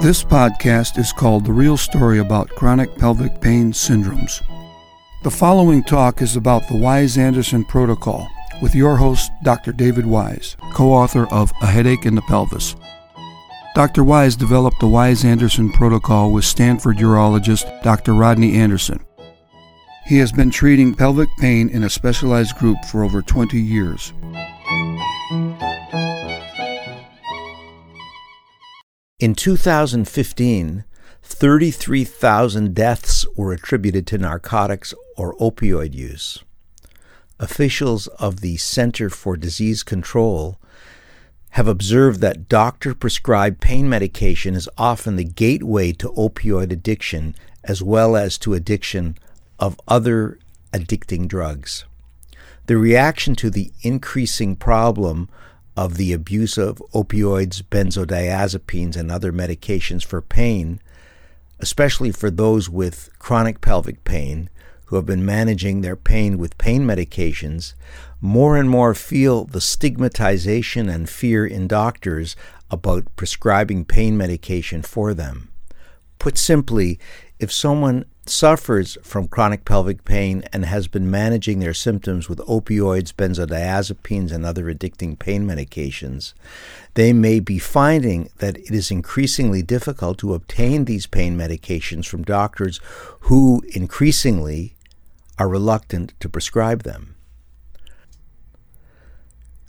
This podcast is called The Real Story About Chronic Pelvic Pain Syndromes. The following talk is about the Wise Anderson Protocol with your host, Dr. David Wise, co author of A Headache in the Pelvis. Dr. Wise developed the Wise Anderson Protocol with Stanford urologist Dr. Rodney Anderson. He has been treating pelvic pain in a specialized group for over 20 years. In 2015, 33,000 deaths were attributed to narcotics or opioid use. Officials of the Center for Disease Control have observed that doctor prescribed pain medication is often the gateway to opioid addiction as well as to addiction of other addicting drugs. The reaction to the increasing problem of the abuse of opioids, benzodiazepines, and other medications for pain, especially for those with chronic pelvic pain who have been managing their pain with pain medications, more and more feel the stigmatization and fear in doctors about prescribing pain medication for them. Put simply, if someone suffers from chronic pelvic pain and has been managing their symptoms with opioids, benzodiazepines, and other addicting pain medications, they may be finding that it is increasingly difficult to obtain these pain medications from doctors who increasingly are reluctant to prescribe them.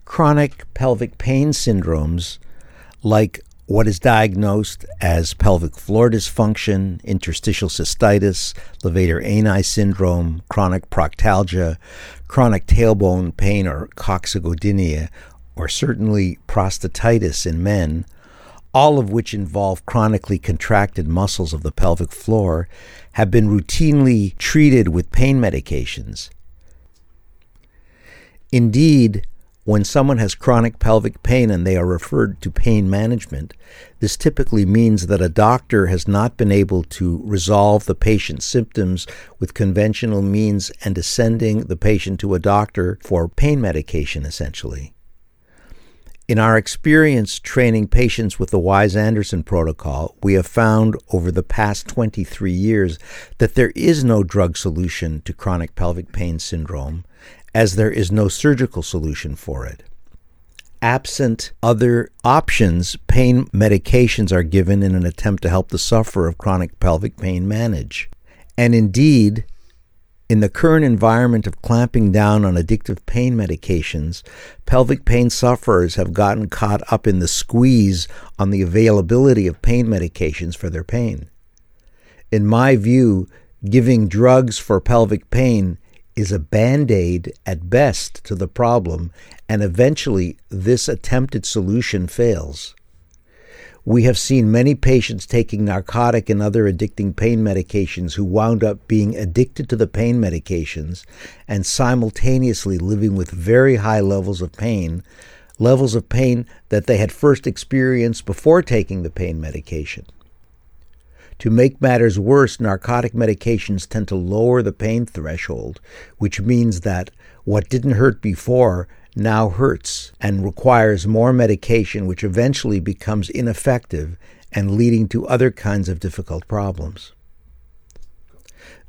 Chronic pelvic pain syndromes, like what is diagnosed as pelvic floor dysfunction, interstitial cystitis, levator ani syndrome, chronic proctalgia, chronic tailbone pain or coccygodynia, or certainly prostatitis in men, all of which involve chronically contracted muscles of the pelvic floor, have been routinely treated with pain medications. Indeed, when someone has chronic pelvic pain and they are referred to pain management, this typically means that a doctor has not been able to resolve the patient's symptoms with conventional means and is sending the patient to a doctor for pain medication, essentially. In our experience training patients with the Wise Anderson protocol, we have found over the past 23 years that there is no drug solution to chronic pelvic pain syndrome as there is no surgical solution for it. Absent other options, pain medications are given in an attempt to help the sufferer of chronic pelvic pain manage. And indeed, in the current environment of clamping down on addictive pain medications, pelvic pain sufferers have gotten caught up in the squeeze on the availability of pain medications for their pain. In my view, giving drugs for pelvic pain is a band aid at best to the problem, and eventually this attempted solution fails. We have seen many patients taking narcotic and other addicting pain medications who wound up being addicted to the pain medications and simultaneously living with very high levels of pain, levels of pain that they had first experienced before taking the pain medication. To make matters worse, narcotic medications tend to lower the pain threshold, which means that what didn't hurt before now hurts and requires more medication, which eventually becomes ineffective and leading to other kinds of difficult problems.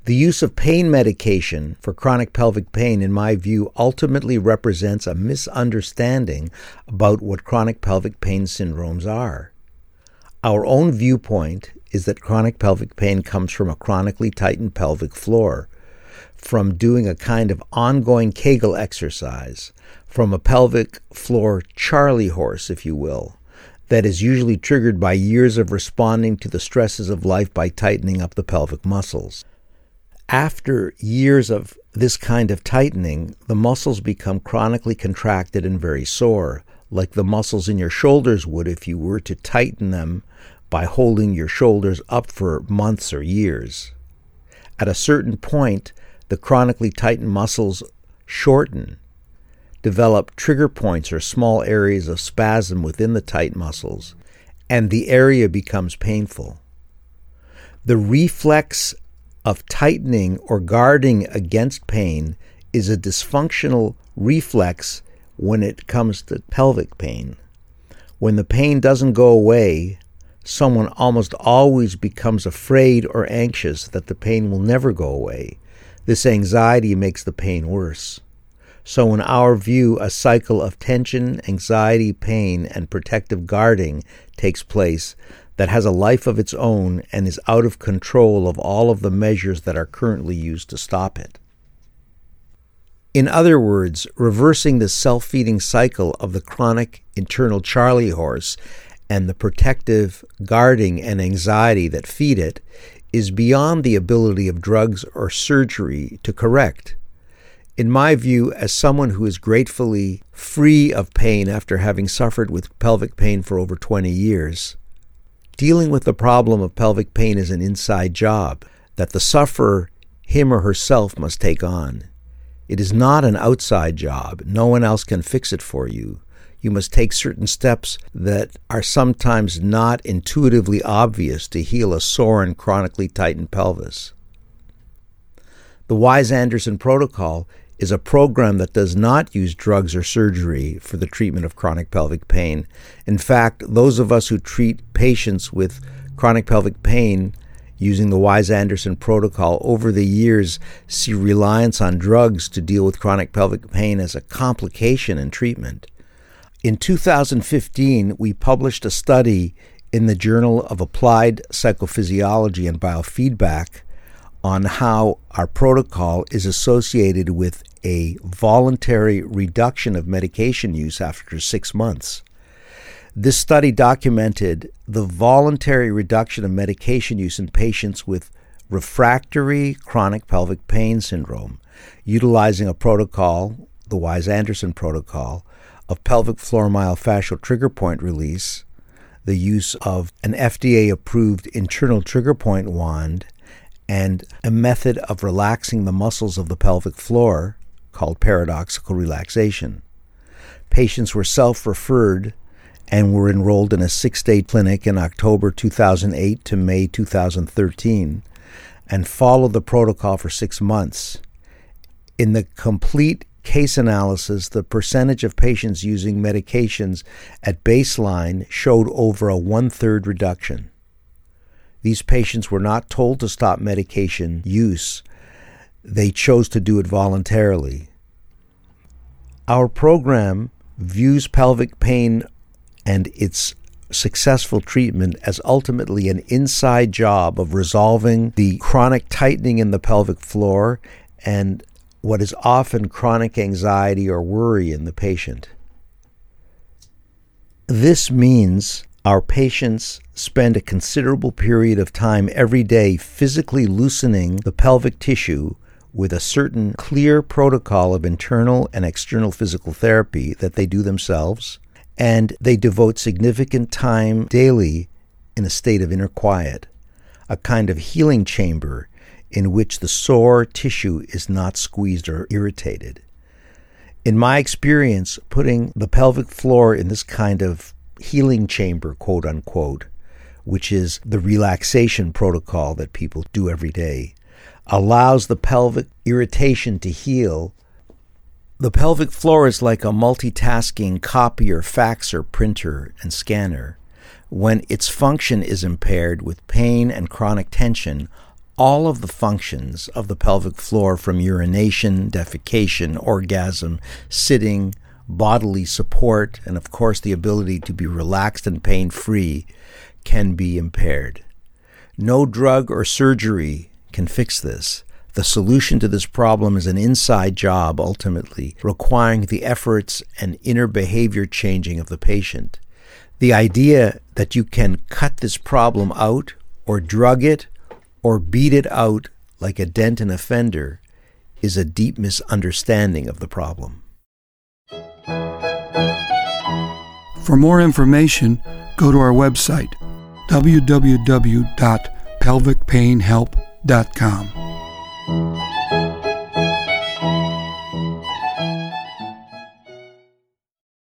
The use of pain medication for chronic pelvic pain, in my view, ultimately represents a misunderstanding about what chronic pelvic pain syndromes are. Our own viewpoint is that chronic pelvic pain comes from a chronically tightened pelvic floor, from doing a kind of ongoing Kegel exercise, from a pelvic floor Charlie horse, if you will, that is usually triggered by years of responding to the stresses of life by tightening up the pelvic muscles. After years of this kind of tightening, the muscles become chronically contracted and very sore, like the muscles in your shoulders would if you were to tighten them by holding your shoulders up for months or years. At a certain point, the chronically tightened muscles shorten, develop trigger points or small areas of spasm within the tight muscles, and the area becomes painful. The reflex of tightening or guarding against pain is a dysfunctional reflex when it comes to pelvic pain. When the pain doesn't go away, someone almost always becomes afraid or anxious that the pain will never go away. This anxiety makes the pain worse. So, in our view, a cycle of tension, anxiety, pain, and protective guarding takes place that has a life of its own and is out of control of all of the measures that are currently used to stop it. In other words, reversing the self feeding cycle of the chronic internal Charlie horse and the protective guarding and anxiety that feed it is beyond the ability of drugs or surgery to correct. In my view, as someone who is gratefully free of pain after having suffered with pelvic pain for over 20 years, dealing with the problem of pelvic pain is an inside job that the sufferer, him or herself, must take on. It is not an outside job. No one else can fix it for you. You must take certain steps that are sometimes not intuitively obvious to heal a sore and chronically tightened pelvis. The Wise Anderson Protocol is a program that does not use drugs or surgery for the treatment of chronic pelvic pain. In fact, those of us who treat patients with chronic pelvic pain using the Wise Anderson protocol over the years see reliance on drugs to deal with chronic pelvic pain as a complication in treatment. In 2015, we published a study in the Journal of Applied Psychophysiology and Biofeedback on how our protocol is associated with a voluntary reduction of medication use after six months. This study documented the voluntary reduction of medication use in patients with refractory chronic pelvic pain syndrome, utilizing a protocol, the Wise Anderson protocol, of pelvic floor myofascial trigger point release, the use of an FDA approved internal trigger point wand, and a method of relaxing the muscles of the pelvic floor called paradoxical relaxation. Patients were self referred and were enrolled in a six day clinic in October 2008 to May 2013 and followed the protocol for six months. In the complete case analysis, the percentage of patients using medications at baseline showed over a one third reduction. These patients were not told to stop medication use, they chose to do it voluntarily. Our program views pelvic pain and its successful treatment as ultimately an inside job of resolving the chronic tightening in the pelvic floor and what is often chronic anxiety or worry in the patient. This means our patients spend a considerable period of time every day physically loosening the pelvic tissue with a certain clear protocol of internal and external physical therapy that they do themselves, and they devote significant time daily in a state of inner quiet, a kind of healing chamber in which the sore tissue is not squeezed or irritated. In my experience, putting the pelvic floor in this kind of healing chamber, quote unquote, which is the relaxation protocol that people do every day, allows the pelvic irritation to heal. The pelvic floor is like a multitasking copier, faxer, printer, and scanner. When its function is impaired with pain and chronic tension, all of the functions of the pelvic floor from urination, defecation, orgasm, sitting, bodily support, and of course the ability to be relaxed and pain free can be impaired. No drug or surgery can fix this. The solution to this problem is an inside job, ultimately, requiring the efforts and inner behavior changing of the patient. The idea that you can cut this problem out, or drug it, or beat it out like a dent in a fender is a deep misunderstanding of the problem. For more information, go to our website www.pelvicpainhelp.com.